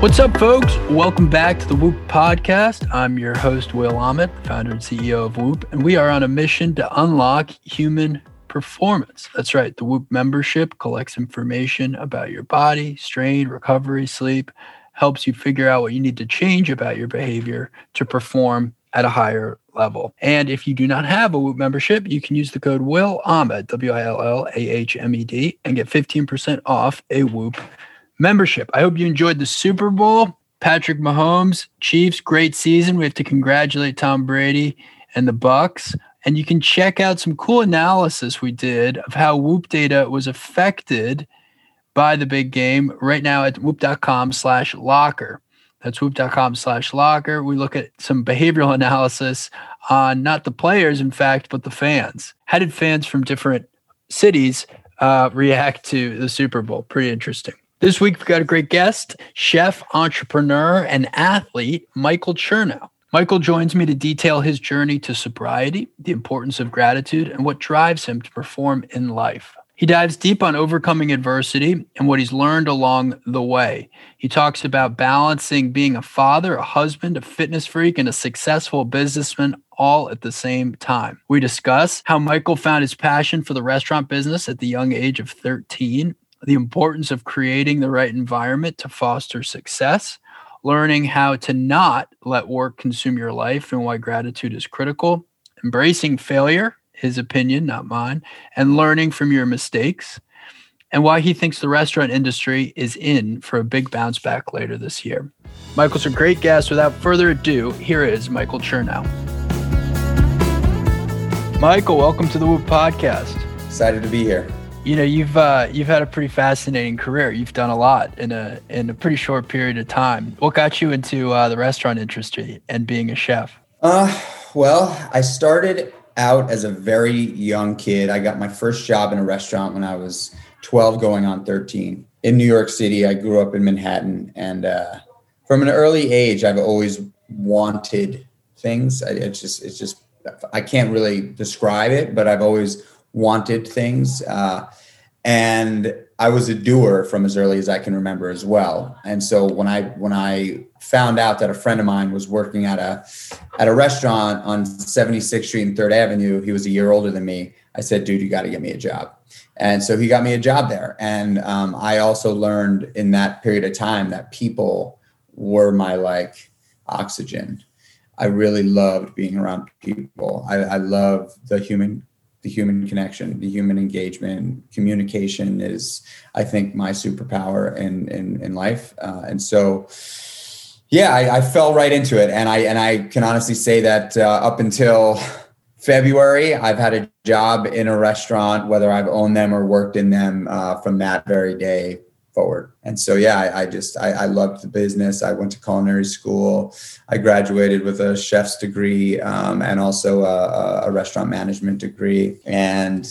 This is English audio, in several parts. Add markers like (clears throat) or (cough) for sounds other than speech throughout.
What's up, folks? Welcome back to the Whoop podcast. I'm your host, Will Ahmed, founder and CEO of Whoop, and we are on a mission to unlock human performance. That's right. The Whoop membership collects information about your body, strain, recovery, sleep, helps you figure out what you need to change about your behavior to perform at a higher level. And if you do not have a Whoop membership, you can use the code Will Ahmed, W I L L A H M E D, and get 15% off a Whoop membership. I hope you enjoyed the Super Bowl. Patrick Mahomes, Chiefs, great season. We have to congratulate Tom Brady and the Bucs. And you can check out some cool analysis we did of how Whoop data was affected by the big game right now at whoop.com slash locker. That's whoop.com slash locker. We look at some behavioral analysis on not the players, in fact, but the fans. How did fans from different cities uh, react to the Super Bowl? Pretty interesting. This week, we've got a great guest, chef, entrepreneur, and athlete, Michael Chernow. Michael joins me to detail his journey to sobriety, the importance of gratitude, and what drives him to perform in life. He dives deep on overcoming adversity and what he's learned along the way. He talks about balancing being a father, a husband, a fitness freak, and a successful businessman all at the same time. We discuss how Michael found his passion for the restaurant business at the young age of 13 the importance of creating the right environment to foster success, learning how to not let work consume your life and why gratitude is critical, embracing failure, his opinion, not mine, and learning from your mistakes, and why he thinks the restaurant industry is in for a big bounce back later this year. Michael's a great guest. Without further ado, here is Michael Chernow. Michael, welcome to the Whoop Podcast. Excited to be here you know you've uh, you've had a pretty fascinating career. You've done a lot in a in a pretty short period of time. What got you into uh, the restaurant industry and being a chef? Uh, well, I started out as a very young kid. I got my first job in a restaurant when I was 12, going on 13 in New York City. I grew up in Manhattan, and uh, from an early age, I've always wanted things. I, it's just it's just I can't really describe it, but I've always wanted things. Uh, and I was a doer from as early as I can remember as well. And so when I when I found out that a friend of mine was working at a at a restaurant on 76th Street and Third Avenue, he was a year older than me. I said, "Dude, you got to get me a job." And so he got me a job there. And um, I also learned in that period of time that people were my like oxygen. I really loved being around people. I, I love the human the human connection, the human engagement, communication is, I think, my superpower in in, in life. Uh, and so, yeah, I, I, fell right into it, and I and I can honestly say that uh, up until February, I've had a job in a restaurant, whether I've owned them or worked in them, uh, from that very day forward. And so, yeah, I, I just, I, I, loved the business. I went to culinary school. I graduated with a chef's degree um, and also a, a, restaurant management degree. And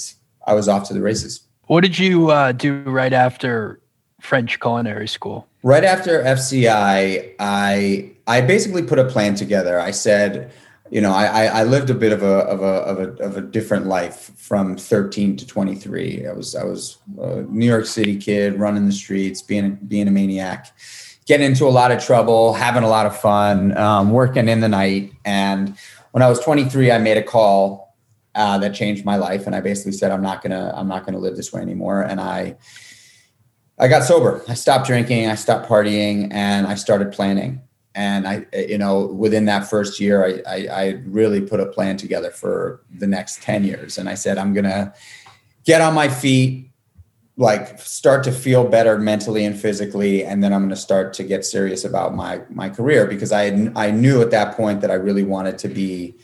I was off to the races. What did you uh, do right after French culinary school? Right after FCI, I, I basically put a plan together. I said, you know, I, I lived a bit of a, of a of a of a different life from 13 to 23. I was I was a New York City kid, running the streets, being being a maniac, getting into a lot of trouble, having a lot of fun, um, working in the night. And when I was 23, I made a call uh, that changed my life, and I basically said, I'm not gonna I'm not gonna live this way anymore. And I I got sober. I stopped drinking. I stopped partying, and I started planning and I, you know, within that first year, I, I, I, really put a plan together for the next 10 years. And I said, I'm going to get on my feet, like start to feel better mentally and physically. And then I'm going to start to get serious about my, my career because I, I knew at that point that I really wanted to be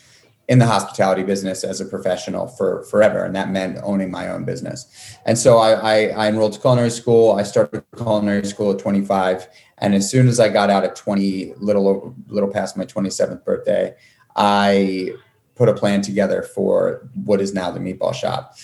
in the hospitality business as a professional for forever. And that meant owning my own business. And so I, I, I enrolled to culinary school. I started culinary school at 25 and as soon as I got out at 20, little little past my 27th birthday, I put a plan together for what is now the Meatball Shop.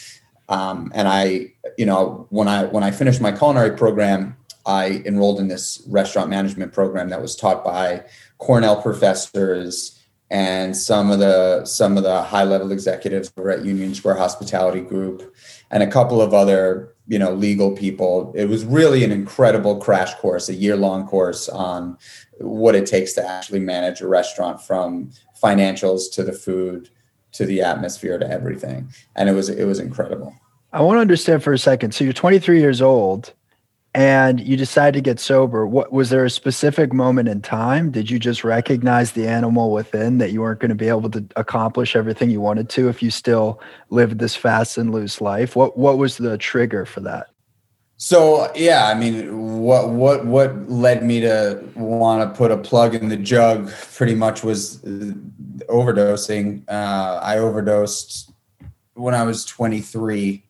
Um, and I, you know, when I when I finished my culinary program, I enrolled in this restaurant management program that was taught by Cornell professors and some of the some of the high level executives were at Union Square Hospitality Group, and a couple of other you know legal people. It was really an incredible crash course, a year long course on what it takes to actually manage a restaurant from financials to the food to the atmosphere to everything, and it was it was incredible. I want to understand for a second. So you're 23 years old and you decide to get sober what was there a specific moment in time? Did you just recognize the animal within that you weren't going to be able to accomplish everything you wanted to if you still lived this fast and loose life? What what was the trigger for that? So yeah i mean what what what led me to want to put a plug in the jug pretty much was overdosing. Uh, i overdosed when i was 23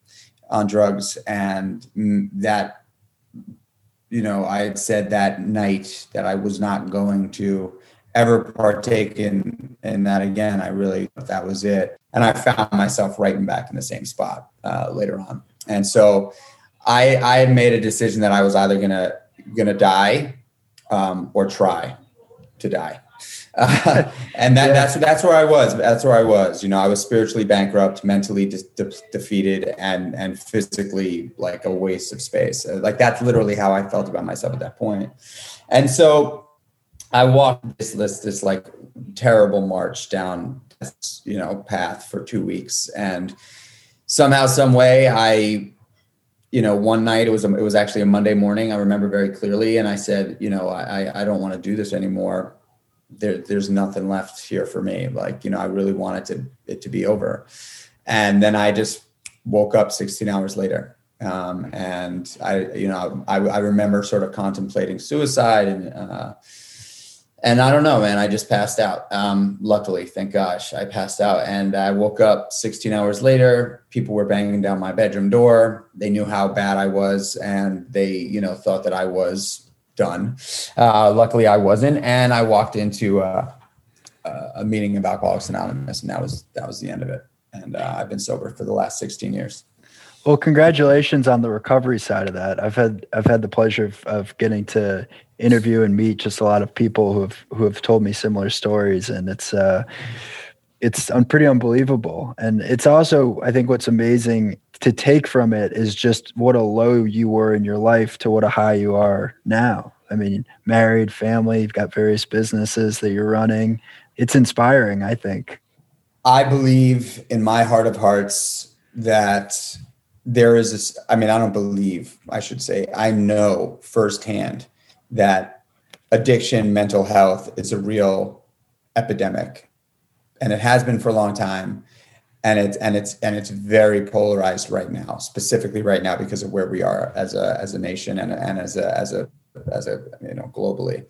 on drugs and that you know, I had said that night that I was not going to ever partake in in that again. I really thought that was it, and I found myself right back in the same spot uh, later on. And so, I I had made a decision that I was either gonna gonna die um, or try to die. Uh, (laughs) and that, yeah. that's that's where I was. That's where I was. You know, I was spiritually bankrupt, mentally de- de- defeated, and and physically like a waste of space. Uh, like that's literally how I felt about myself at that point. And so I walked this this this like terrible march down this, you know path for two weeks, and somehow, some way, I you know, one night it was a, it was actually a Monday morning. I remember very clearly, and I said, you know, I I don't want to do this anymore there, there's nothing left here for me. Like, you know, I really wanted to, it to be over. And then I just woke up 16 hours later. Um, and I, you know, I, I remember sort of contemplating suicide and, uh, and I don't know, man, I just passed out. Um, luckily, thank gosh, I passed out and I woke up 16 hours later. People were banging down my bedroom door. They knew how bad I was and they, you know, thought that I was done. Uh, luckily, I wasn't, and I walked into uh, a meeting of Alcoholics Anonymous, and that was that was the end of it. And uh, I've been sober for the last 16 years. Well, congratulations on the recovery side of that. I've had I've had the pleasure of, of getting to interview and meet just a lot of people who have who have told me similar stories, and it's uh, it's un- pretty unbelievable. And it's also I think what's amazing to take from it is just what a low you were in your life to what a high you are now. I mean, married, family, you've got various businesses that you're running. It's inspiring, I think. I believe in my heart of hearts that there is this, I mean, I don't believe, I should say, I know firsthand that addiction, mental health is a real epidemic. And it has been for a long time and it's and it's and it's very polarized right now specifically right now because of where we are as a as a nation and, and as a as a as a you know globally.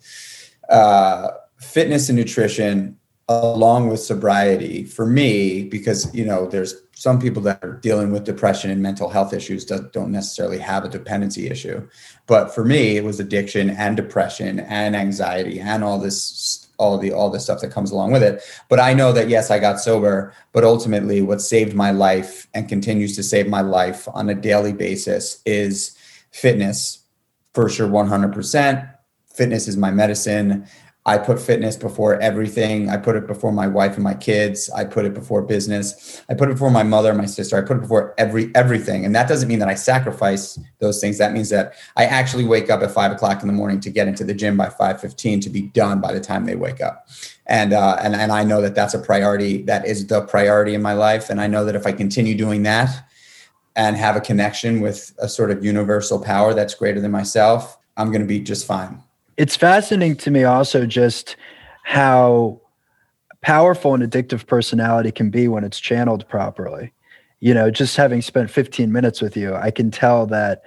Uh, fitness and nutrition along with sobriety for me because you know there's some people that are dealing with depression and mental health issues that don't necessarily have a dependency issue. But for me it was addiction and depression and anxiety and all this all the all the stuff that comes along with it. But I know that yes, I got sober, but ultimately what saved my life and continues to save my life on a daily basis is fitness for sure 100%. Fitness is my medicine. I put fitness before everything. I put it before my wife and my kids. I put it before business. I put it before my mother, my sister. I put it before every everything. And that doesn't mean that I sacrifice those things. That means that I actually wake up at five o'clock in the morning to get into the gym by five fifteen to be done by the time they wake up. And uh, and and I know that that's a priority. That is the priority in my life. And I know that if I continue doing that and have a connection with a sort of universal power that's greater than myself, I'm going to be just fine it's fascinating to me also just how powerful an addictive personality can be when it's channeled properly. You know, just having spent 15 minutes with you, I can tell that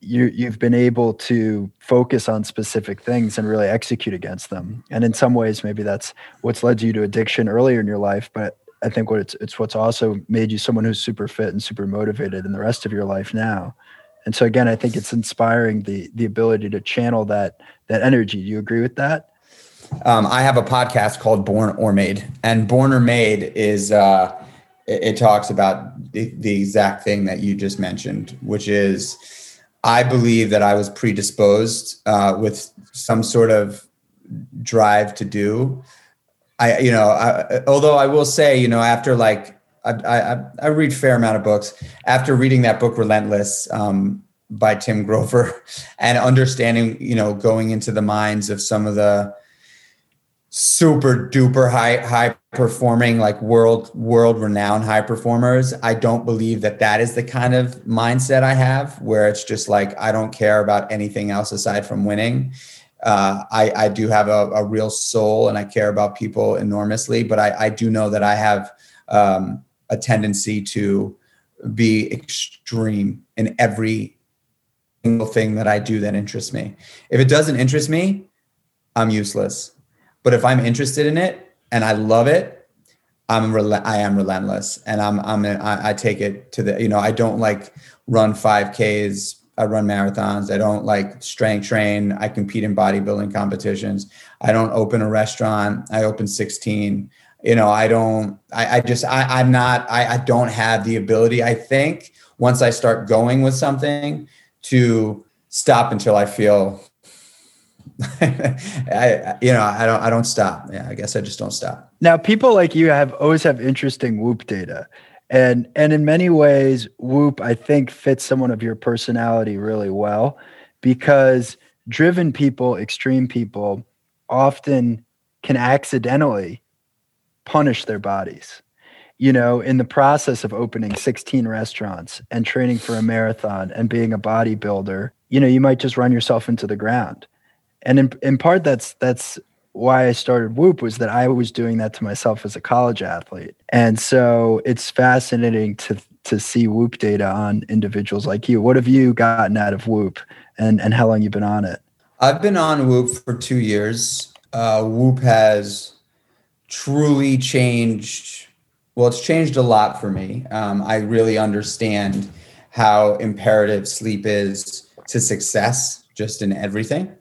you you've been able to focus on specific things and really execute against them. And in some ways, maybe that's what's led you to addiction earlier in your life. But I think what it's it's what's also made you someone who's super fit and super motivated in the rest of your life now. And so again, I think it's inspiring the the ability to channel that that energy. Do you agree with that? Um, I have a podcast called Born or Made, and Born or Made is uh, it, it, talks about the, the exact thing that you just mentioned, which is I believe that I was predisposed uh, with some sort of drive to do I, you know, I, although I will say, you know, after like I, I, I read fair amount of books. After reading that book, Relentless, um, by Tim Grover, and understanding, you know, going into the minds of some of the super duper high high performing like world world renowned high performers. I don't believe that that is the kind of mindset i have where it's just like i don't care about anything else aside from winning. Uh, I, I do have a, a, real soul and i care about people enormously but i, I do know that i have um, a tendency to be extreme in every single thing that i do that interests me if it doesn't interest me i'm useless but if I'm interested in it and I love it, I'm rel- I am relentless, and I'm I'm I, I take it to the you know I don't like run five Ks. I run marathons. I don't like strength train. I compete in bodybuilding competitions. I don't open a restaurant. I open 16. You know, I don't, I, I just, I, I'm not, I, I don't have the ability, I think, once I start going with something to stop until I feel (laughs) I, you know, I don't, I don't stop. Yeah, I guess I just don't stop. Now, people like you have always have interesting Whoop data, and and in many ways, Whoop I think fits someone of your personality really well, because driven people, extreme people, often can accidentally punish their bodies. You know, in the process of opening 16 restaurants and training for a marathon and being a bodybuilder, you know, you might just run yourself into the ground and in, in part that's that's why I started Whoop was that I was doing that to myself as a college athlete. And so it's fascinating to to see Whoop data on individuals like you. What have you gotten out of Whoop and, and how long you been on it? I've been on Whoop for two years. Uh, Whoop has truly changed. Well, it's changed a lot for me. Um, I really understand how imperative sleep is to success just in everything.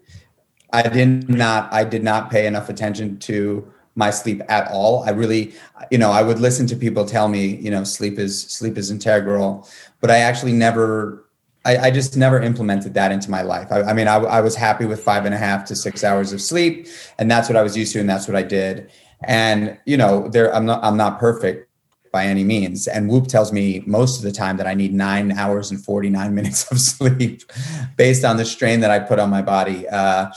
I did not I did not pay enough attention to my sleep at all. I really, you know, I would listen to people tell me, you know, sleep is sleep is integral, but I actually never, I, I just never implemented that into my life. I, I mean, I, I, was happy with five and a half to six hours of sleep, and that's what I was used to, and that's what I did. And you know, there, I'm not, I'm not perfect by any means. And Whoop tells me most of the time that I need nine hours and 49 (laughs) minutes of sleep based on the strain that I put on my body. Uh,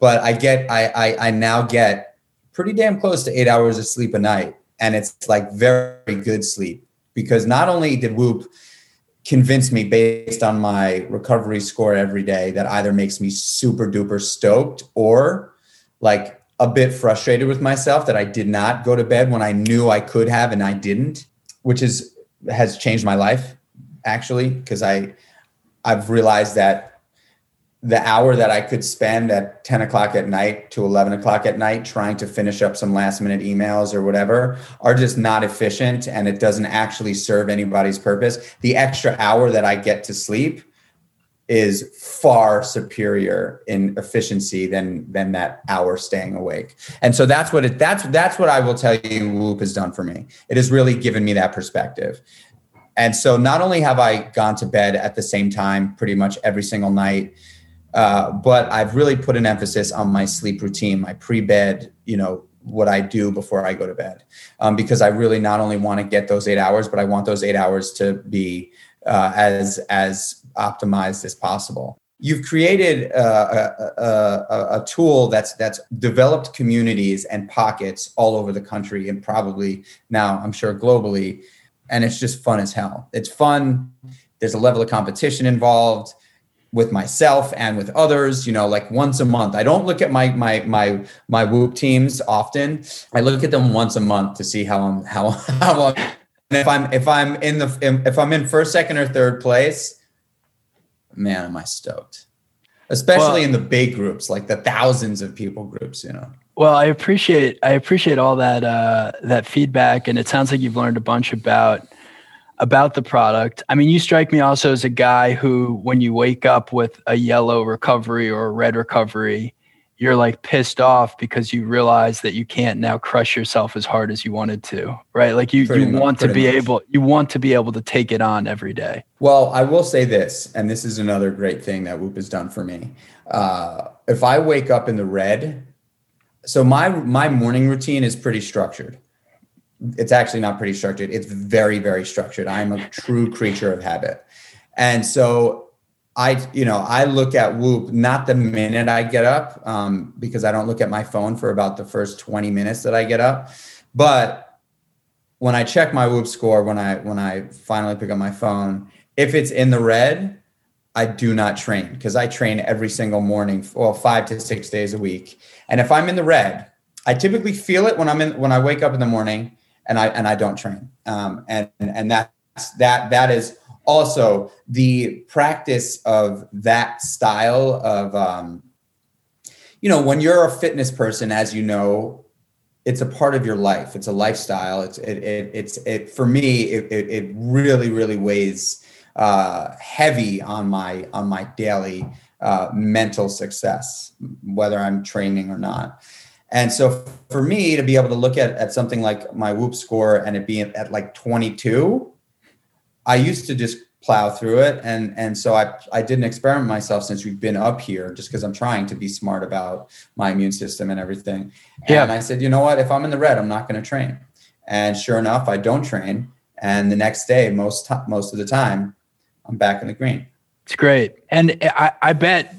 but I get I, I I now get pretty damn close to eight hours of sleep a night, and it's like very good sleep because not only did Whoop convince me based on my recovery score every day that either makes me super duper stoked or like a bit frustrated with myself that I did not go to bed when I knew I could have and I didn't, which is has changed my life actually because I I've realized that the hour that I could spend at 10 o'clock at night to 11 o'clock at night trying to finish up some last minute emails or whatever are just not efficient and it doesn't actually serve anybody's purpose. The extra hour that I get to sleep is far superior in efficiency than than that hour staying awake. And so that's what it that's that's what I will tell you Whoop has done for me. It has really given me that perspective. And so not only have I gone to bed at the same time pretty much every single night, uh, but I've really put an emphasis on my sleep routine, my pre-bed, you know, what I do before I go to bed, um, because I really not only want to get those eight hours, but I want those eight hours to be uh, as as optimized as possible. You've created uh, a, a, a, tool that's that's developed communities and pockets all over the country, and probably now I'm sure globally, and it's just fun as hell. It's fun. There's a level of competition involved with myself and with others you know like once a month i don't look at my my my my whoop teams often i look at them once a month to see how i'm how (laughs) how i'm if i'm if i'm in the if i'm in first second or third place man am i stoked especially well, in the big groups like the thousands of people groups you know well i appreciate i appreciate all that uh that feedback and it sounds like you've learned a bunch about about the product. I mean, you strike me also as a guy who, when you wake up with a yellow recovery or a red recovery, you're like pissed off because you realize that you can't now crush yourself as hard as you wanted to, right? Like you, you much, want to be much. able, you want to be able to take it on every day. Well, I will say this, and this is another great thing that Whoop has done for me. Uh, if I wake up in the red, so my my morning routine is pretty structured. It's actually not pretty structured. It's very very structured. I'm a true creature of habit, and so I you know I look at Whoop not the minute I get up um, because I don't look at my phone for about the first 20 minutes that I get up, but when I check my Whoop score when I when I finally pick up my phone, if it's in the red, I do not train because I train every single morning, well, five to six days a week. And if I'm in the red, I typically feel it when I'm in when I wake up in the morning and I and I don't train. Um, and and that's that that is also the practice of that style of um, you know when you're a fitness person, as you know, it's a part of your life. It's a lifestyle. It's it, it it's it for me. It, it, it really really weighs uh, heavy on my on my daily uh, mental success, whether I'm training or not. And so for me to be able to look at, at something like my whoop score and it being at like 22, I used to just plow through it. And, and so I, I did an experiment myself since we've been up here, just because I'm trying to be smart about my immune system and everything. Yeah. And I said, you know what, if I'm in the red, I'm not going to train. And sure enough, I don't train. And the next day, most, most of the time, I'm back in the green. It's great. And I, I bet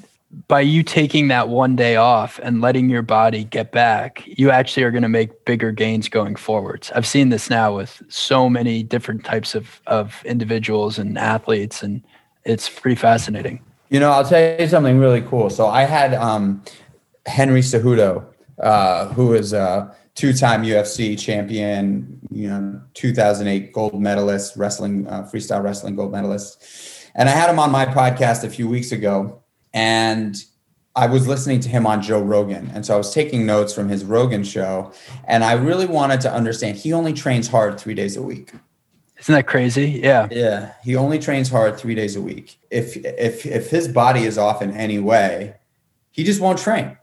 by you taking that one day off and letting your body get back, you actually are going to make bigger gains going forwards. I've seen this now with so many different types of, of individuals and athletes, and it's pretty fascinating. You know, I'll tell you something really cool. So I had um, Henry Cejudo, uh, who is a two-time UFC champion, you know, 2008 gold medalist, wrestling, uh, freestyle wrestling gold medalist. And I had him on my podcast a few weeks ago, and I was listening to him on Joe Rogan. And so I was taking notes from his Rogan show, and I really wanted to understand. He only trains hard three days a week. Isn't that crazy? Yeah. Yeah. He only trains hard three days a week. If if if his body is off in any way, he just won't train.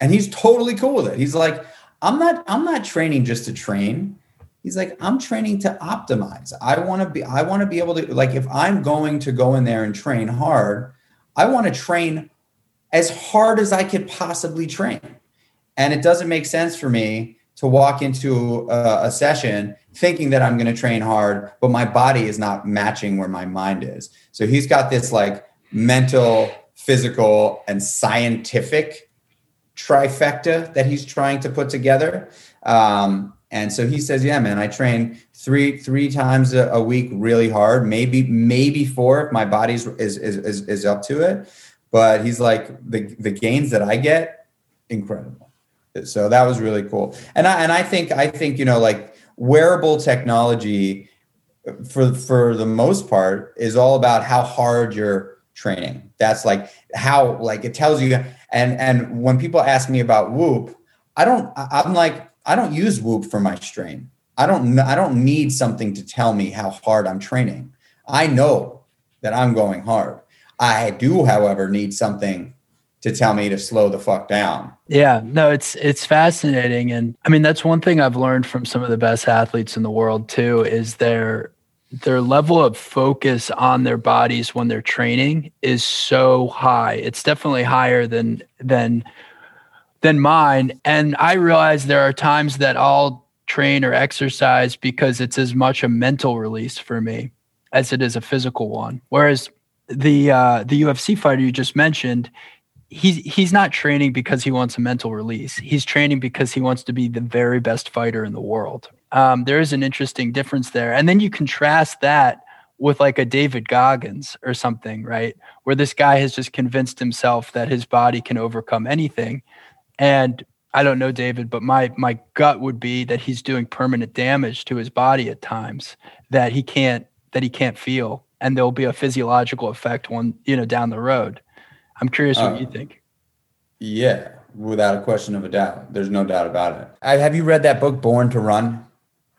And he's totally cool with it. He's like, I'm not I'm not training just to train. He's like, I'm training to optimize. I want to be I want to be able to like if I'm going to go in there and train hard, I want to train as hard as I could possibly train. And it doesn't make sense for me to walk into a, a session thinking that I'm going to train hard, but my body is not matching where my mind is. So he's got this like mental, physical, and scientific trifecta that he's trying to put together. Um, and so he says, "Yeah, man, I train three three times a, a, week, really hard. Maybe maybe four if my body's is, is is is up to it." But he's like the the gains that I get, incredible. So that was really cool. And I and I think I think you know like wearable technology for for the most part is all about how hard you're training. That's like how like it tells you and and when people ask me about Whoop, I don't. I'm like I don't use Whoop for my strain. I don't. I don't need something to tell me how hard I'm training. I know that I'm going hard. I do, however, need something to tell me to slow the fuck down. Yeah, no, it's it's fascinating, and I mean that's one thing I've learned from some of the best athletes in the world too is their their level of focus on their bodies when they're training is so high. It's definitely higher than than than mine. And I realize there are times that I'll train or exercise because it's as much a mental release for me as it is a physical one. Whereas the uh, the UFC fighter you just mentioned, he's he's not training because he wants a mental release. He's training because he wants to be the very best fighter in the world um, there is an interesting difference there. And then you contrast that with like a David Goggins or something, right? Where this guy has just convinced himself that his body can overcome anything. And I don't know David, but my my gut would be that he's doing permanent damage to his body at times that he can't that he can't feel, and there'll be a physiological effect one you know down the road. I'm curious what uh, you think. Yeah, without a question of a doubt. There's no doubt about it. I, have you read that book, Born to Run?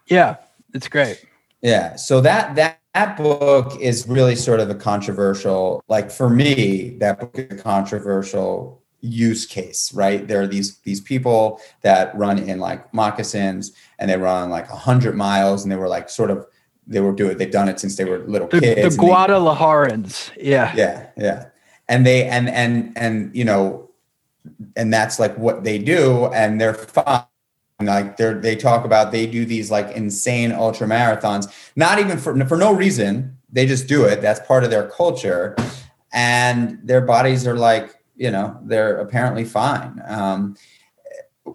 Yeah, it's great. Yeah. So that that that book is really sort of a controversial, like for me, that book is a controversial use case, right? There are these these people that run in like moccasins and they run like a hundred miles and they were like sort of they were doing they've done it since they were little the, kids. The Guadalajarans. Yeah. Yeah. Yeah. And they and and and you know and that's like what they do and they're fine like they're they talk about they do these like insane ultra marathons not even for for no reason they just do it that's part of their culture and their bodies are like you know they're apparently fine. Um,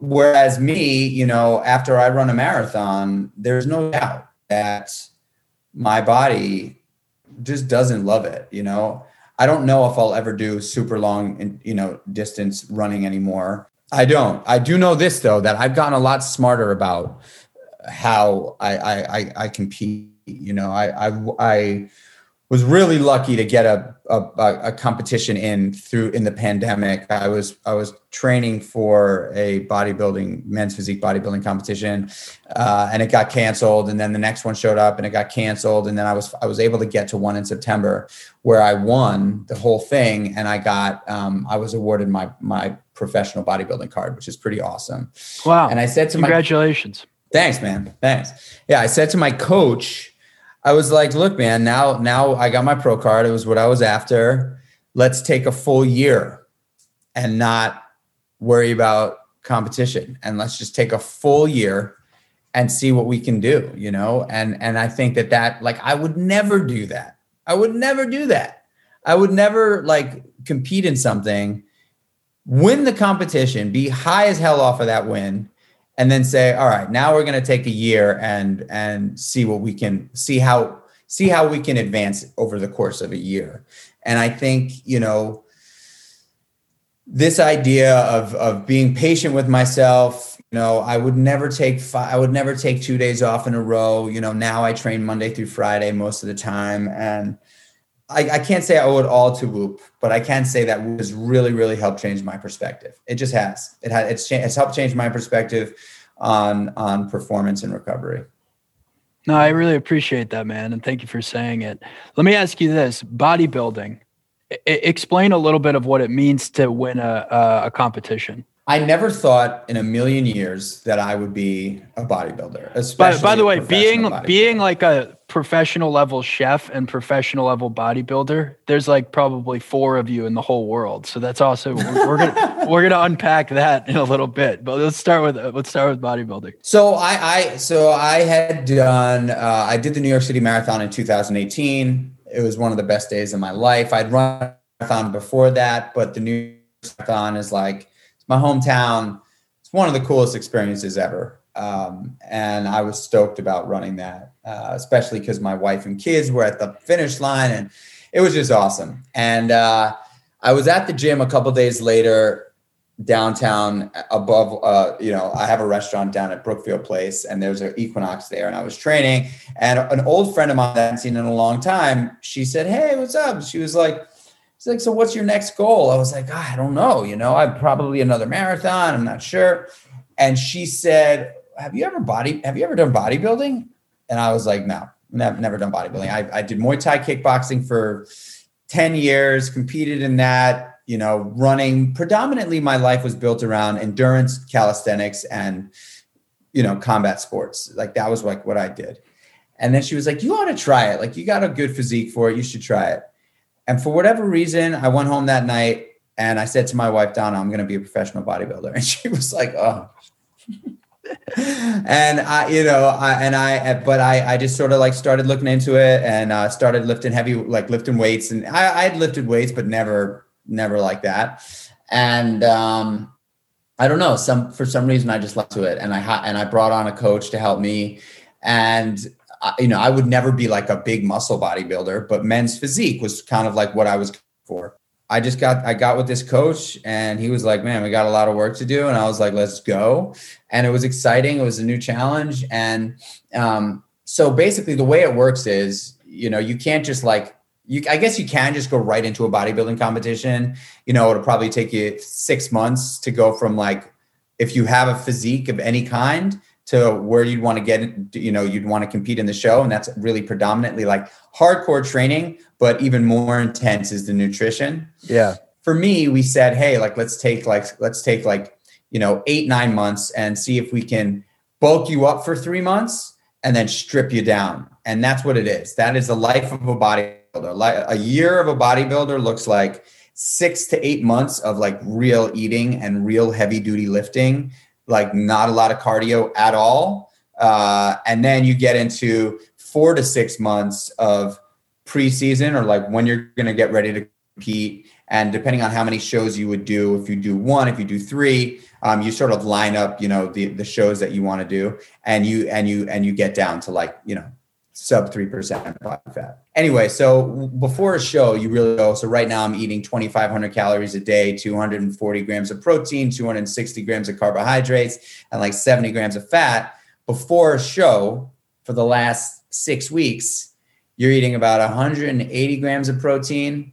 whereas me you know after i run a marathon there's no doubt that my body just doesn't love it you know? I don't know if i'll ever do super long you know distance running anymore. I don't. I do know this though that i've gotten a lot smarter about how i i i, I compete you know? I i i was really lucky to get a, a, a competition in through in the pandemic. I was I was training for a bodybuilding men's physique bodybuilding competition, uh, and it got canceled. And then the next one showed up, and it got canceled. And then I was I was able to get to one in September where I won the whole thing, and I got um, I was awarded my my professional bodybuilding card, which is pretty awesome. Wow! And I said to congratulations. my congratulations, thanks, man, thanks. Yeah, I said to my coach I was like, look, man, now now I got my pro card. It was what I was after. Let's take a full year and not worry about competition and let's just take a full year and see what we can do, you know? And and I think that that like I would never do that. I would never do that. I would never like compete in something, win the competition, be high as hell off of that win and then say all right now we're going to take a year and and see what we can see how see how we can advance over the course of a year. And i think you know this idea of of being patient with myself you know i would never take five, i would never take two days off in a row. You know now i train monday through friday most of the time and I, I, can't say I owe it all to Whoop, but I can say that Whoop has really, really helped change my perspective. It just has. It has. It's, it's helped change my perspective on on performance and recovery. No, I really appreciate that, man, and thank you for saying it. Let me ask you this: bodybuilding. I- explain a little bit of what it means to win a, a competition. I never thought in a million years that I would be a bodybuilder. Especially by, by the way, being being like a professional level chef and professional level bodybuilder, there's like probably four of you in the whole world. So that's also we're, we're gonna (laughs) we're gonna unpack that in a little bit. But let's start with let's start with bodybuilding. So I I so I had done uh, I did the New York City Marathon in 2018. It was one of the best days of my life. I'd run a marathon before that, but the New York Marathon is like my hometown. It's one of the coolest experiences ever. Um, and I was stoked about running that, uh, especially because my wife and kids were at the finish line, and it was just awesome. And uh, I was at the gym a couple days later downtown above uh, you know i have a restaurant down at brookfield place and there's an equinox there and i was training and an old friend of mine that i hadn't seen in a long time she said hey what's up she was like Like, so what's your next goal? I was like, oh, I don't know. You know, I'm probably another marathon. I'm not sure. And she said, have you ever body, have you ever done bodybuilding? And I was like, no, never, never done bodybuilding. I, I did Muay Thai kickboxing for 10 years, competed in that, you know, running predominantly my life was built around endurance, calisthenics, and, you know, combat sports. Like that was like what I did. And then she was like, you ought to try it. Like you got a good physique for it. You should try it. And for whatever reason, I went home that night and I said to my wife, Donna, I'm going to be a professional bodybuilder. (laughs) And she was like, oh. (laughs) and I, you know, I, and I, but I, I just sort of like started looking into it and uh, started lifting heavy, like lifting weights. And I, I had lifted weights, but never, never like that. And, um, I don't know, some, for some reason I just left to it. And I, ha- and I brought on a coach to help me. And you know, I would never be like a big muscle bodybuilder, but men's physique was kind of like what I was for. I just got I got with this coach and he was like, "Man, we got a lot of work to do." And I was like, "Let's go." And it was exciting. It was a new challenge and um, so basically the way it works is, you know, you can't just like you I guess you can just go right into a bodybuilding competition. You know, it'll probably take you 6 months to go from like if you have a physique of any kind to where you'd want to get you know you'd want to compete in the show and that's really predominantly like hardcore training but even more intense is the nutrition. Yeah. For me we said hey like let's take like let's take like you know eight nine months and see if we can bulk you up for three months and then strip you down. And that's what it is. That is the life of a bodybuilder. Like a year of a bodybuilder looks like six to eight months of like real eating and real heavy duty lifting, like not a lot of cardio at all. Uh, and then you get into four to six months of preseason or like when you're going to get ready to compete. And depending on how many shows you would do, if you do one, if you do three, um, you sort of line up, you know, the the shows that you want to do, and you and you and you get down to like, you know, sub 3% body fat. Anyway, so before a show, you really go. So right now I'm eating 2,500 calories a day, 240 grams of protein, 260 grams of carbohydrates, and like 70 grams of fat. Before a show, for the last six weeks, you're eating about 180 grams of protein,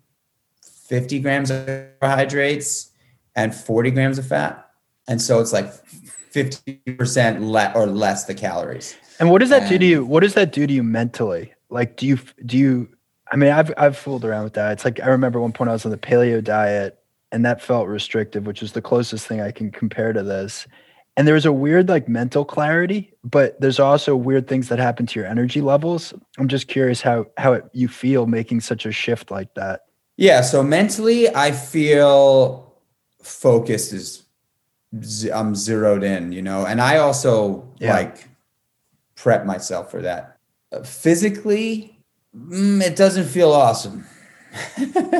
50 grams of carbohydrates, and 40 grams of fat. And so it's like 50% le- or less the calories. And what does that and, do to you? What does that do to you mentally? Like, do you do you? I mean, I've I've fooled around with that. It's like I remember one point I was on the paleo diet, and that felt restrictive, which is the closest thing I can compare to this. And there was a weird like mental clarity, but there's also weird things that happen to your energy levels. I'm just curious how how it, you feel making such a shift like that. Yeah. So mentally, I feel focused is I'm zeroed in, you know, and I also yeah. like prep myself for that. Physically, mm, it doesn't feel awesome.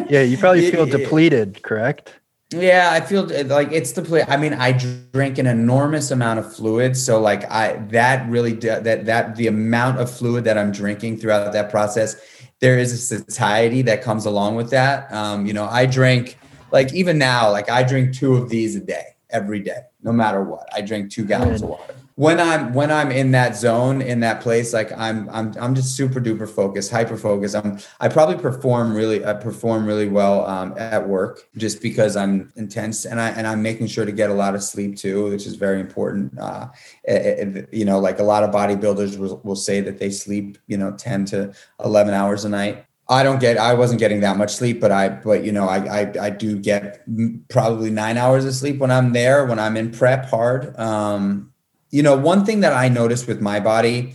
yeah, you probably (laughs) feel depleted, correct? Yeah, I feel like it's depleted. I mean, I drink an enormous amount of fluid, so like I that really that that the amount of fluid that I'm drinking throughout that process, there is a satiety that comes along with that. Um, you know, I drink like even now, like I drink two of these a day every day, no matter what. I drink two gallons of water when I'm when I'm in that zone in that place, like I'm I'm I'm just super duper focused, hyper focused. I'm I probably perform really I perform really well um, at work just because I'm intense and I and I'm making sure to get a lot of sleep too, which is very important. Uh, it, it, you know, like a lot of bodybuilders will, will say that they sleep you know ten to eleven hours a night. I don't get. I wasn't getting that much sleep, but I, but you know, I, I, I do get probably nine hours of sleep when I'm there, when I'm in prep hard. Um, you know, one thing that I noticed with my body,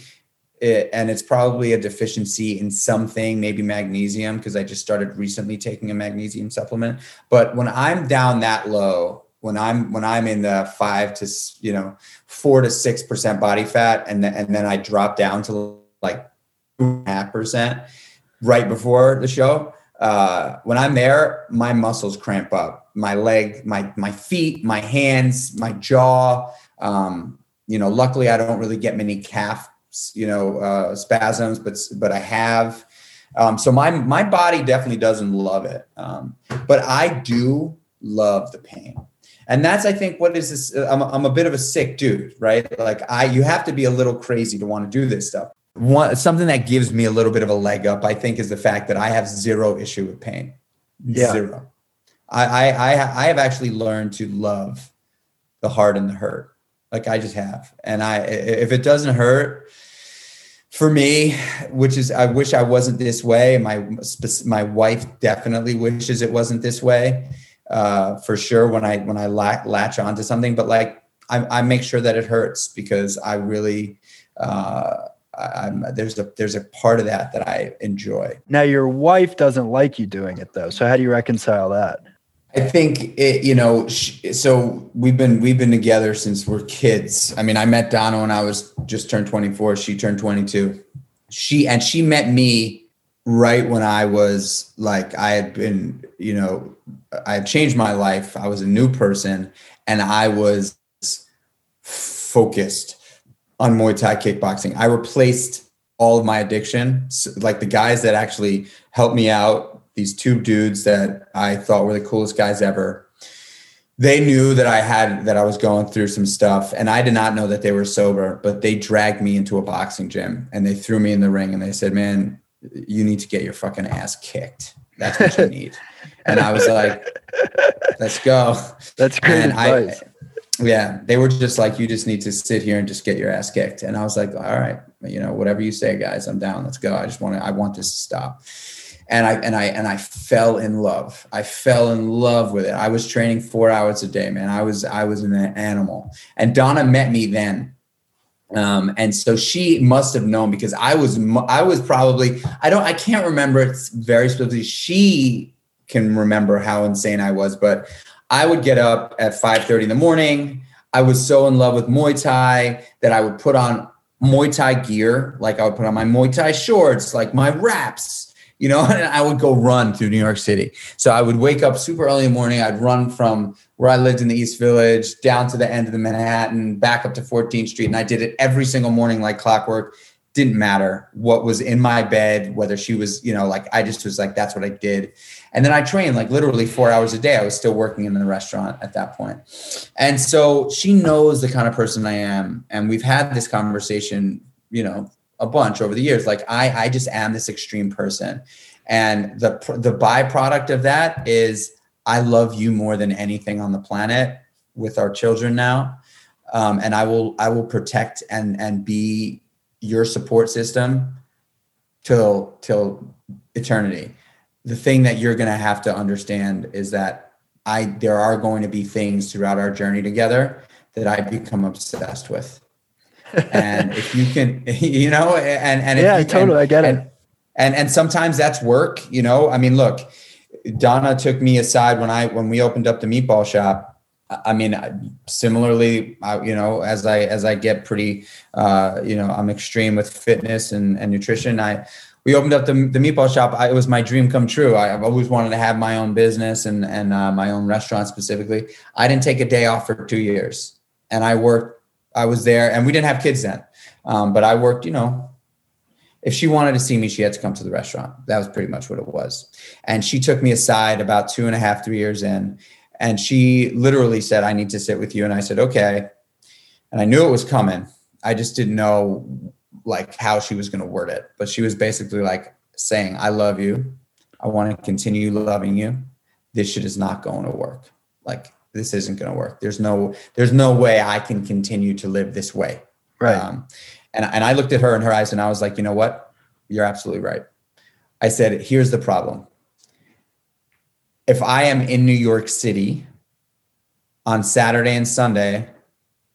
it, and it's probably a deficiency in something, maybe magnesium, because I just started recently taking a magnesium supplement. But when I'm down that low, when I'm when I'm in the five to you know four to six percent body fat, and then and then I drop down to like half percent right before the show. Uh, when I'm there, my muscles cramp up, my leg, my my feet, my hands, my jaw. Um, you know, luckily I don't really get many calf, you know, uh, spasms, but but I have. Um, so my my body definitely doesn't love it, um, but I do love the pain, and that's I think what is this? I'm I'm a bit of a sick dude, right? Like I, you have to be a little crazy to want to do this stuff. One something that gives me a little bit of a leg up, I think, is the fact that I have zero issue with pain. Yeah. Zero. I I I have actually learned to love the hard and the hurt like I just have. And I, if it doesn't hurt for me, which is, I wish I wasn't this way. My, my wife definitely wishes it wasn't this way, uh, for sure. When I, when I latch onto something, but like, I, I make sure that it hurts because I really, uh, I'm, there's a there's a part of that that I enjoy. Now your wife doesn't like you doing it though, so how do you reconcile that? I think it, you know. So we've been we've been together since we're kids. I mean, I met Donna when I was just turned 24. She turned 22. She and she met me right when I was like I had been, you know, I had changed my life. I was a new person, and I was focused on Muay Thai kickboxing. I replaced all of my addiction, like the guys that actually helped me out these two dudes that I thought were the coolest guys ever. They knew that I had that I was going through some stuff, and I did not know that they were sober. But they dragged me into a boxing gym and they threw me in the ring and they said, "Man, you need to get your fucking ass kicked. That's what you need." and I was like, "Let's go." (laughs) That's great and advice. I, yeah, they were just like, "You just need to sit here and just get your ass kicked." And I was like, "All right, you know, whatever you say, guys, I'm down. Let's go. I just want to. I want this to stop." and I and I and I fell in love. I fell in love with it. I was training four hours a day, man. I was I was an animal. And Donna met me then, um, and so she must have known because I was I was probably I don't I can't remember it very specifically. She can remember how insane I was, but I would get up at 5:30 in the morning. I was so in love with Muay Thai that I would put on Muay Thai gear, like I would put on my Muay Thai shorts, like my wraps, you know, (laughs) and I would go run through New York City. So I would wake up super early in the morning. I'd run from where I lived in the East Village down to the end of the Manhattan, back up to 14th Street. And I did it every single morning like clockwork didn't matter what was in my bed, whether she was, you know, like I just was like, that's what I did. And then I trained like literally four hours a day. I was still working in the restaurant at that point. And so she knows the kind of person I am. And we've had this conversation, you know, a bunch over the years. Like I, I just am this extreme person. And the, the byproduct of that is I love you more than anything on the planet with our children now. Um, and I will, I will protect and, and be your support system till till eternity. The thing that you're going to have to understand is that I there are going to be things throughout our journey together that I become obsessed with. (laughs) and if you can, (laughs) you know, and and yeah, you, totally, and, I get and, it. And and sometimes that's work, you know. I mean, look, Donna took me aside when I when we opened up the meatball shop I mean, similarly, I, you know, as I as I get pretty, uh, you know, I'm extreme with fitness and, and nutrition. I we opened up the, the meatball shop. I, it was my dream come true. I, have always wanted to have my own business and and uh, my own restaurant specifically. I didn't take a day off for two years, and I worked. I was there, and we didn't have kids then, um, but I worked. You know, if she wanted to see me, she had to come to the restaurant. That was pretty much what it was. And she took me aside about two and a half, three years in, and she literally said, I need to sit with you. And I said, okay. And I knew it was coming. I just didn't know like how she was going to word it. But she was basically like saying, I love you. I want to continue loving you. This shit is not going to work. Like this isn't going to work. There's no, there's no way I can continue to live this way. Right. Um, and, and I looked at her in her eyes and I was like, you know what? You're absolutely right. I said, here's the problem if I am in New York City on Saturday and Sunday,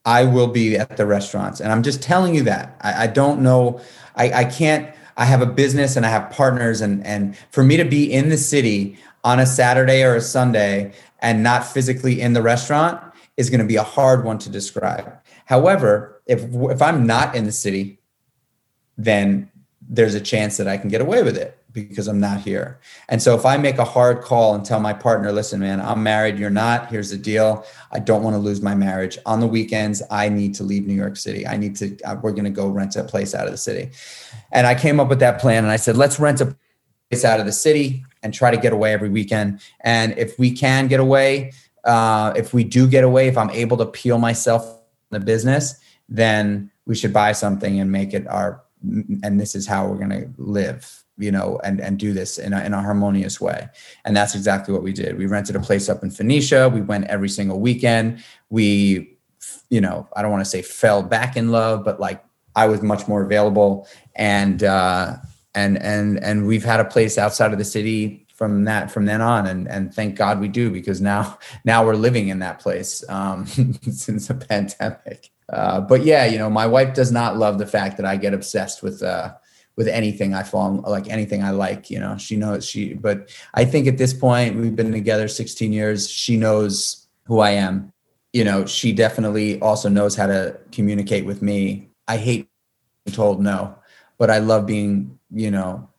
I will be at the restaurants. And I'm just telling you that. I, I don't know. I, I can't, I have a business and I have partners. And, and for me to be in the city on a Saturday or a Sunday and not physically in the restaurant is going to be a hard one to describe. However, if if I'm not in the city, then there's a chance that I can get away with it because I'm not here. And so if I make a hard call and tell my partner, listen, man, I'm married, you're not, here's the deal. I don't want to lose my marriage. On the weekends, I need to leave New York City. I need to, uh, we're going to go rent a place out of the city. And I came up with that plan and I said, let's rent a place out of the city and try to get away every weekend. And if we can get away, uh, if we do get away, if I'm able to peel myself in the business, then we should buy something and make it our, and this is how we're going to live you know, and and do this in a, in a harmonious way. And that's exactly what we did. We rented a place up in Phoenicia. We went every single weekend. We, you know, I don't want to say fell back in love, but like I was much more available, and uh, and and and we've had a place outside of the city from that from then on and and thank god we do because now (laughs) now we're living in that place um, (laughs) since the pandemic uh, but yeah you know my wife does not love the fact that i get obsessed with uh, with anything I fall like anything I like, you know, she knows she, but I think at this point we've been together 16 years. She knows who I am. You know, she definitely also knows how to communicate with me. I hate being told no, but I love being, you know,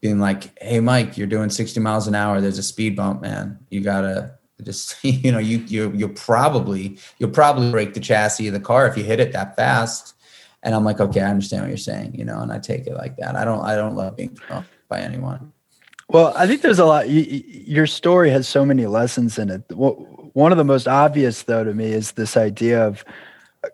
being like, Hey, Mike, you're doing 60 miles an hour. There's a speed bump, man. You gotta just, (laughs) you know, you, you, you'll probably, you'll probably break the chassis of the car if you hit it that fast and I'm like, okay, I understand what you're saying, you know, and I take it like that. I don't, I don't love being thrown by anyone. Well, I think there's a lot. You, your story has so many lessons in it. One of the most obvious, though, to me, is this idea of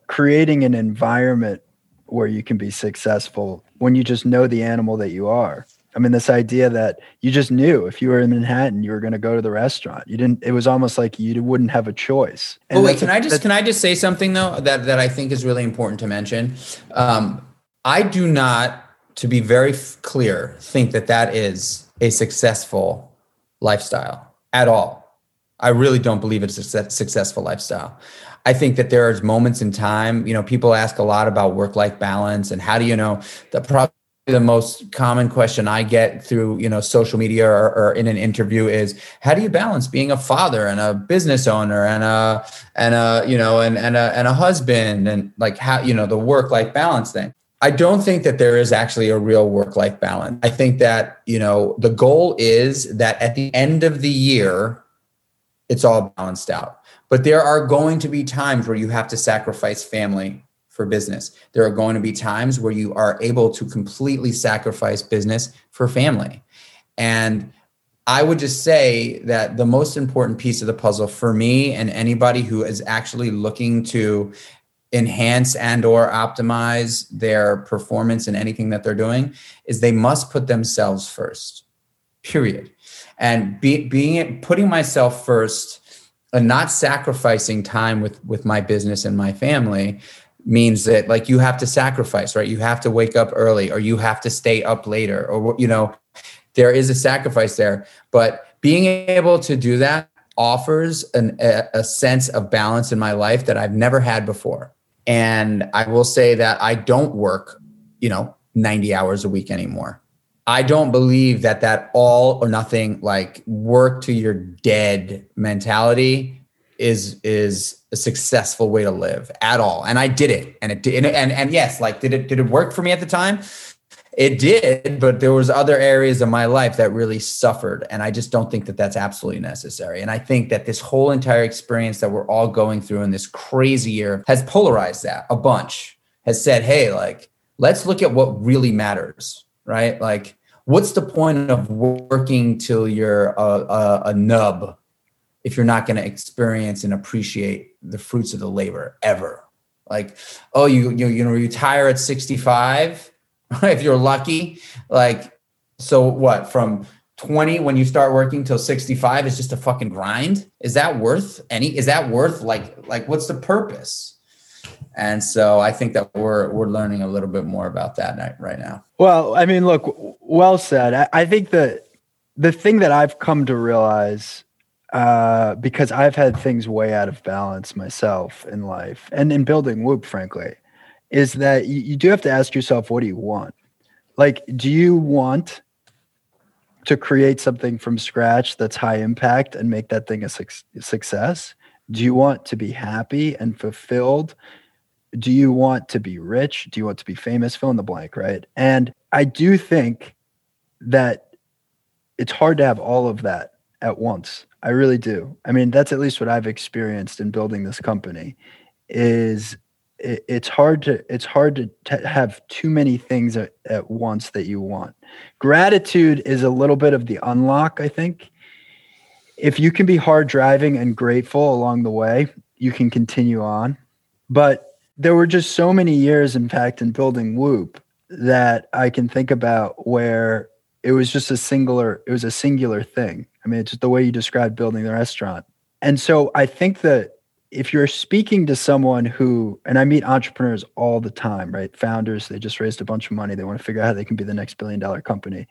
creating an environment where you can be successful when you just know the animal that you are. I mean, this idea that you just knew if you were in Manhattan, you were going to go to the restaurant. You didn't. It was almost like you wouldn't have a choice. And oh wait, can I just can I just say something though that that I think is really important to mention? Um, I do not, to be very f- clear, think that that is a successful lifestyle at all. I really don't believe it's a successful lifestyle. I think that there are moments in time. You know, people ask a lot about work life balance and how do you know the problem the most common question I get through you know social media or, or, in an interview is how do you balance being a father and a business owner and a and a you know and and a and a husband and like how you know the work life balance thing. I don't think that there is actually a real work life balance. I think that you know the goal is that at the end of the year, it's all balanced out. But there are going to be times where you have to sacrifice family for business. There are going to be times where you are able to completely sacrifice business for family. And I would just say that the most important piece of the puzzle for me and anybody who is actually looking to enhance and or optimize their performance in anything that they're doing is they must put themselves first. Period. And be, being putting myself first and not sacrificing time with with my business and my family means that like you have to sacrifice right? You have to wake up early or you have to stay up later or you know there is a sacrifice there. But being able to do that offers an, a, a sense of balance in my life that i've never had before. And i will say that i don't work you know 90 hours a week anymore. I don't believe that that all or nothing like work to your dead mentality is is a successful way to live at all. And I did it, and it did, and, and yes, like did it did it work for me at the time? It did, but there was other areas of my life that really suffered, and I just don't think that that's absolutely necessary. And I think that this whole entire experience that we're all going through in this crazy year has polarized that a bunch. Has said, hey, like let's look at what really matters right? Like, what's the point of working till you're a, a, a nub if you're not going to experience and appreciate the fruits of the labor ever? Like, oh, you you you know, retire at 65 (laughs) if you're lucky. Like, so what? From 20 when you start working till 65 is just a fucking grind. Is that worth any? Is that worth like like what's the purpose? And so I think that we're we're learning a little bit more about that right now. Well, I mean, look, well said. I, I think that the thing that I've come to realize, uh, because I've had things way out of balance myself in life and in building Whoop, frankly, is that you, you do have to ask yourself, what do you want? Like, do you want to create something from scratch that's high impact and make that thing a su- success? Do you want to be happy and fulfilled do you want to be rich? Do you want to be famous? Fill in the blank, right? And I do think that it's hard to have all of that at once. I really do. I mean, that's at least what I've experienced in building this company. Is it, it's hard to it's hard to, to have too many things at, at once that you want. Gratitude is a little bit of the unlock, I think. If you can be hard driving and grateful along the way, you can continue on. But there were just so many years, in fact, in building Whoop that I can think about where it was just a singular, it was a singular thing. I mean, it's just the way you described building the restaurant. And so I think that if you're speaking to someone who, and I meet entrepreneurs all the time, right? Founders, they just raised a bunch of money. They want to figure out how they can be the next billion dollar company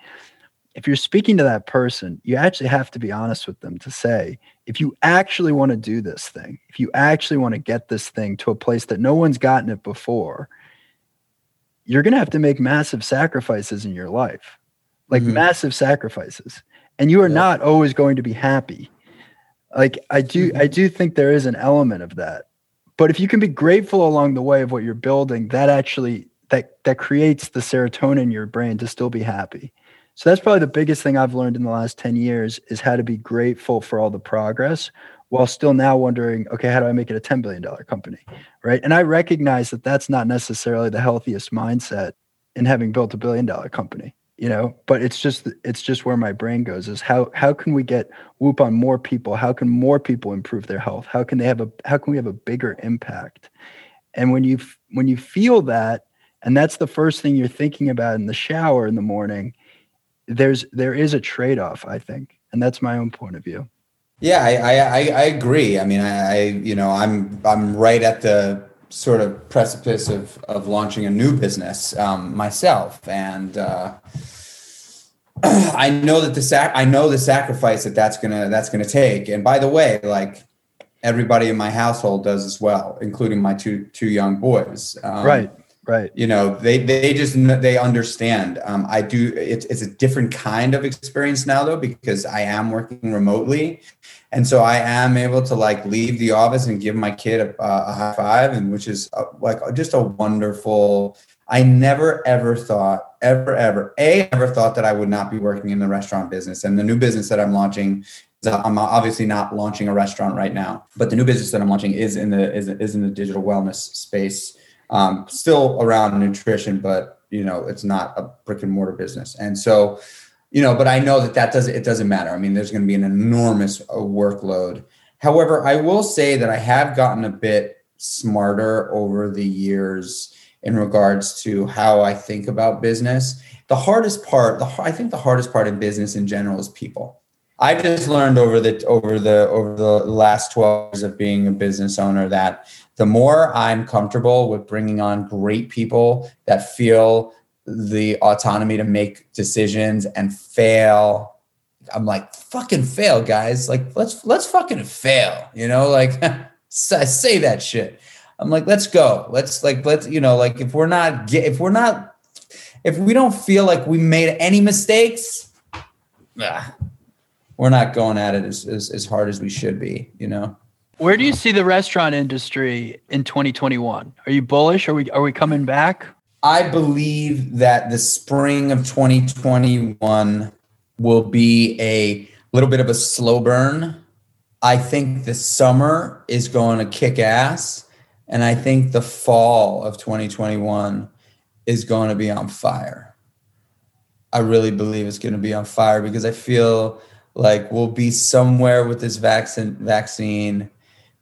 if you're speaking to that person, you actually have to be honest with them to say, if you actually want to do this thing, if you actually want to get this thing to a place that no one's gotten it before, you're going to have to make massive sacrifices in your life, like mm-hmm. massive sacrifices. And you are yeah. not always going to be happy. Like I do, mm-hmm. I do think there is an element of that. But if you can be grateful along the way of what you're building, that actually that that creates the serotonin in your brain to still be happy so that's probably the biggest thing I've learned in the last 10 years is how to be grateful for all the progress while still now wondering, okay, how do I make it a $10 billion company? Right. And I recognize that that's not necessarily the healthiest mindset in having built a billion dollar company, you know, but it's just, it's just where my brain goes is how, how can we get whoop on more people? How can more people improve their health? How can they have a, how can we have a bigger impact? And when you, when you feel that, and that's the first thing you're thinking about in the shower in the morning, there's there is a trade-off i think and that's my own point of view yeah i i, I agree i mean I, I you know i'm i'm right at the sort of precipice of of launching a new business um, myself. And uh, (clears throat) i know that the sac i know the sacrifice that that's gonna that's gonna take. And by the way like everybody in my household does as well including my two two young boys. Um, right Right. You know, they they just they understand. Um, I do. It's it's a different kind of experience now though because I am working remotely, and so I am able to like leave the office and give my kid a, a high five, and which is uh, like just a wonderful. I never ever thought ever ever a ever thought that I would not be working in the restaurant business, and the new business that I'm launching I'm obviously not launching a restaurant right now, but the new business that I'm launching is in the is, is in the digital wellness space um, still around nutrition, but you know, it's not a brick and mortar business. And so, you know, but I know that that doesn't, it doesn't matter. I mean, there's going to be an enormous uh, workload. However, I will say that I have gotten a bit smarter over the years in regards to how I think about business. The hardest part, the, I think the hardest part in business in general is people. I just learned over the over the over the last 12 years of being a business owner that the more I'm comfortable with bringing on great people that feel the autonomy to make decisions and fail i'm like fucking fail guys. Like let's let's fucking fail you know? Like (laughs) say that shit. I'm like let's go. Let's like let's you know like if we're not if we're not if we don't feel like we made any mistakes ah, we're not going at it as, as, as hard as we should be you know where do you see the restaurant industry in 2021? Are you bullish? Are we are we coming back? I believe that the spring of 2021 will be a little bit of a slow burn. I think the summer is going to kick ass. And I think the fall of 2021 is going to be on fire. I really believe it's going to be on fire because I feel like we'll be somewhere with this vaccine vaccine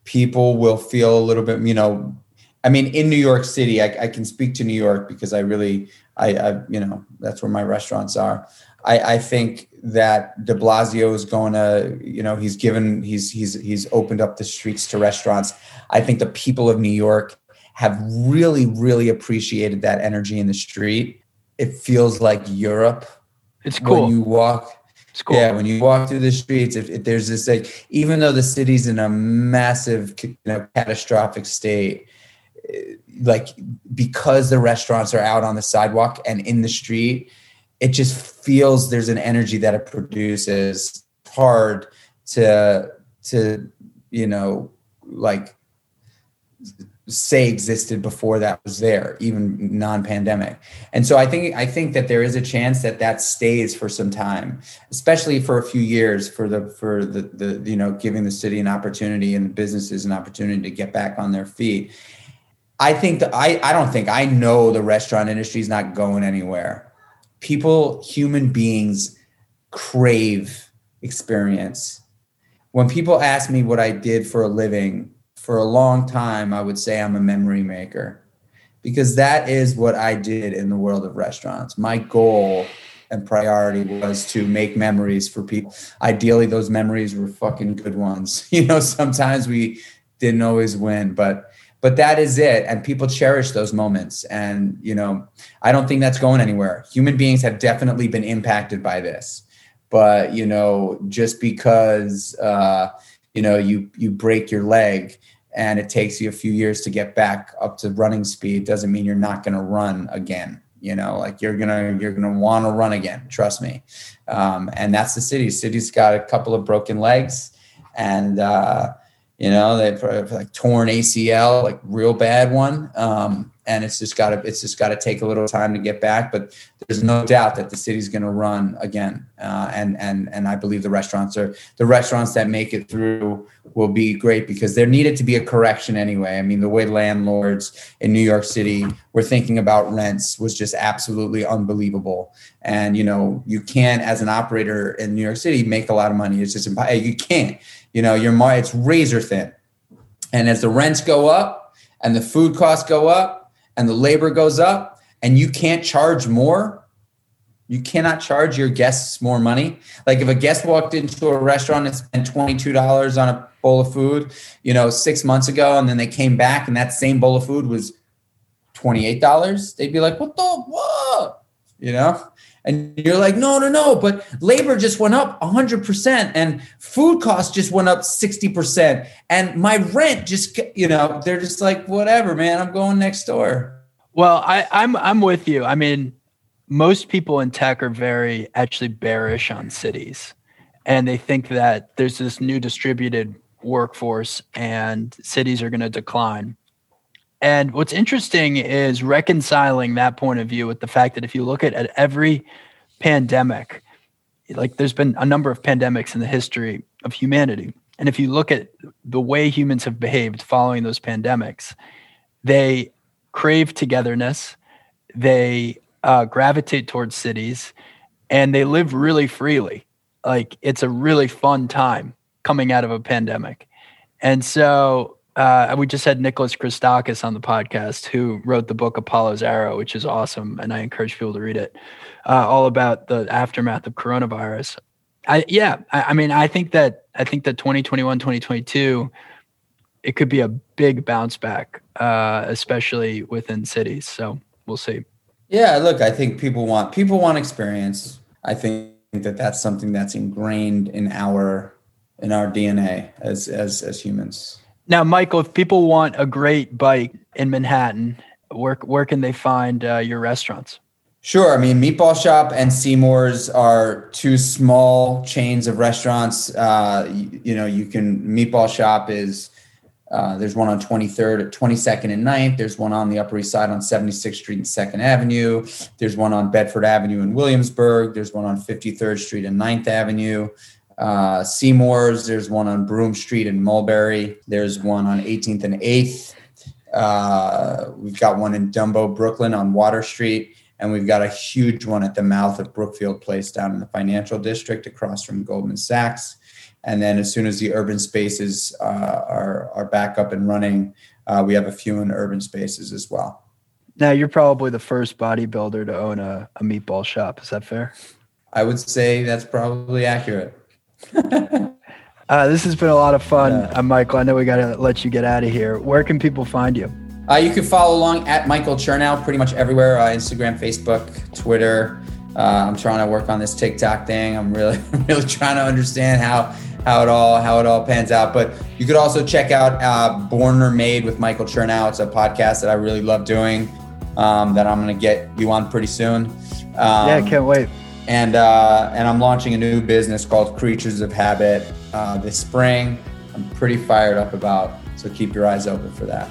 people will feel a little bit, you know, I mean, in New York City, I, I can speak to New York because I really, I, I, you know, that's where my restaurants are. I, I think that De Blasio is going to, you know, he's given, he's, he's, he's opened up the streets to restaurants. I think the people of New York have really, really appreciated that energy in the street. It feels like Europe. It's cool. When you walk, Cool. Yeah, when you walk through the streets, if, if, there's this like, even though the city's in a massive, you know, catastrophic state, eh, like because the restaurants are out on the sidewalk and in the street, it just feels there's an energy that it produces. Hard to to you know like say existed before that was there even non-pandemic. And so i think i think that there is a chance that that stays for some time especially for a few years for the for the the you know giving the city an opportunity and the businesses an opportunity to get back on their feet. I think that i i don't think i know the restaurant industry is not going anywhere. People human beings crave experience. When people ask me what i did for a living for a long time, I would say I'm a memory maker because that is what I did in the world of restaurants. My goal and priority was to make memories for people. Ideally, those memories were fucking good ones. (laughs) You know, sometimes we didn't always win, but but that is it and people cherish those moments and you know i don't think that's going anywhere human beings have definitely been impacted by this but you know just because uh you know you you break your leg and it takes you a few years to get back up to running speed doesn't mean you're not going to run again you know like you're gonna you're gonna want to run again trust me. Um, and that's the city. City's got a couple of broken legs and uh, you know they've like torn acl like real bad one. Um, and it's just got to it's just got to take a little time to get back. But there's no doubt that the city's going to run again, uh, and and and I believe the restaurants are the restaurants that make it through will be great because there needed to be a correction anyway. I mean, the way landlords in New York City were thinking about rents was just absolutely unbelievable. And you know, you can't as an operator in New York City make a lot of money. It's just. You can't. You know, your it's razor thin. And as the rents go up and the food costs go up, and the labor goes up and you can't charge more, you cannot charge your guests more money. Like if a guest walked into a restaurant and spent $22 on a bowl of food, you know, six months ago, and then they came back and that same bowl of food was $28, they'd be like, what the, what? You know? And you're like, no, no, no, but labor just went up 100% and food costs just went up 60%. And my rent just, you know, they're just like, whatever, man, I'm going next door. Well, I, I'm I'm with you. I mean, most people in tech are very actually bearish on cities, and they think that there's this new distributed workforce and cities are going to decline. And what's interesting is reconciling that point of view with the fact that if you look at, at every pandemic, like there's been a number of pandemics in the history of humanity. And if you look at the way humans have behaved following those pandemics, they crave togetherness, they uh, gravitate towards cities, and they live really freely. Like it's a really fun time coming out of a pandemic. And so uh, we just had Nicholas Christakis on the podcast, who wrote the book Apollo's Arrow, which is awesome, and I encourage people to read it. Uh, all about the aftermath of coronavirus. I yeah, I, I, mean, I think that I think that 2021, 2022, it could be a big bounce back, uh, especially within cities. So we'll see. Yeah, look, I think people want people want experience. I think that that's something that's ingrained in our in our DNA as as as humans. Now, Michael, if people want a great bike in Manhattan, where where can they find uh, your restaurants? Sure. I mean, Meatball Shop and Seamore's are two small chains of restaurants. Uh, you, you, know, you can Meatball Shop is uh, there's one on 23rd, at 22nd, and 9th. There's one on the Upper East Side on 76th Street and 2nd Avenue. There's one on Bedford Avenue in Williamsburg. There's one on 53rd Street and 9th Avenue. Uh, Seamore's, there's one on Broome Street in Mulberry. There's one on 18th and 8th. Uh, we've got one in Dumbo, Brooklyn on Water Street. And we've got a huge one at the mouth of Brookfield Place down in the financial district across from Goldman Sachs. And then as soon as the urban spaces uh, are, are back up and running, uh, we have a few in urban spaces as well. Now, you're probably the first bodybuilder to own a, a meatball shop. Is that fair? I would say that's probably accurate. (laughs) uh, this has been a lot of fun, yeah. uh, Michael. I know we got to let you get out of here. Where can people find you? Uh, you can follow along at Michael Chernow pretty much everywhere uh, Instagram, Facebook, Twitter. Uh, I'm trying to work on this TikTok thing. I'm really, (laughs) really trying to understand how how it all how it all pans out. But you could also check out uh, Born or Made with Michael Chernow. It's a podcast that I really love doing. Um, that I'm going to get you on pretty soon. Um, yeah, can't wait. And uh, and I'm launching a new business called Kreatures of Habit uh, this spring. I'm pretty fired up about. So keep your eyes open for that.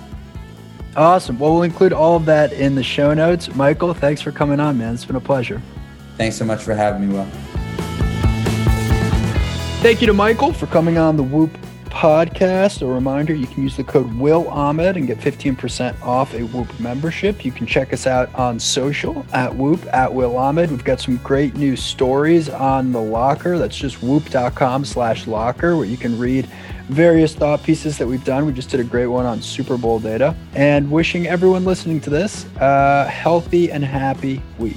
Awesome. Well, we'll include all of that in the show notes. Michael, thanks for coming on, man. It's been a pleasure. Thanks so much for having me, Will. Thank you to Michael for coming on the Whoop podcast. A reminder you can use the code Will Ahmed and get 15% off a Whoop membership. You can check us out on social at Whoop at Will Ahmed. We've got some great new stories on the locker. That's just whoop.com slash locker where you can read various thought pieces that we've done. We just did a great one on Super Bowl data. And wishing everyone listening to this a healthy and happy week.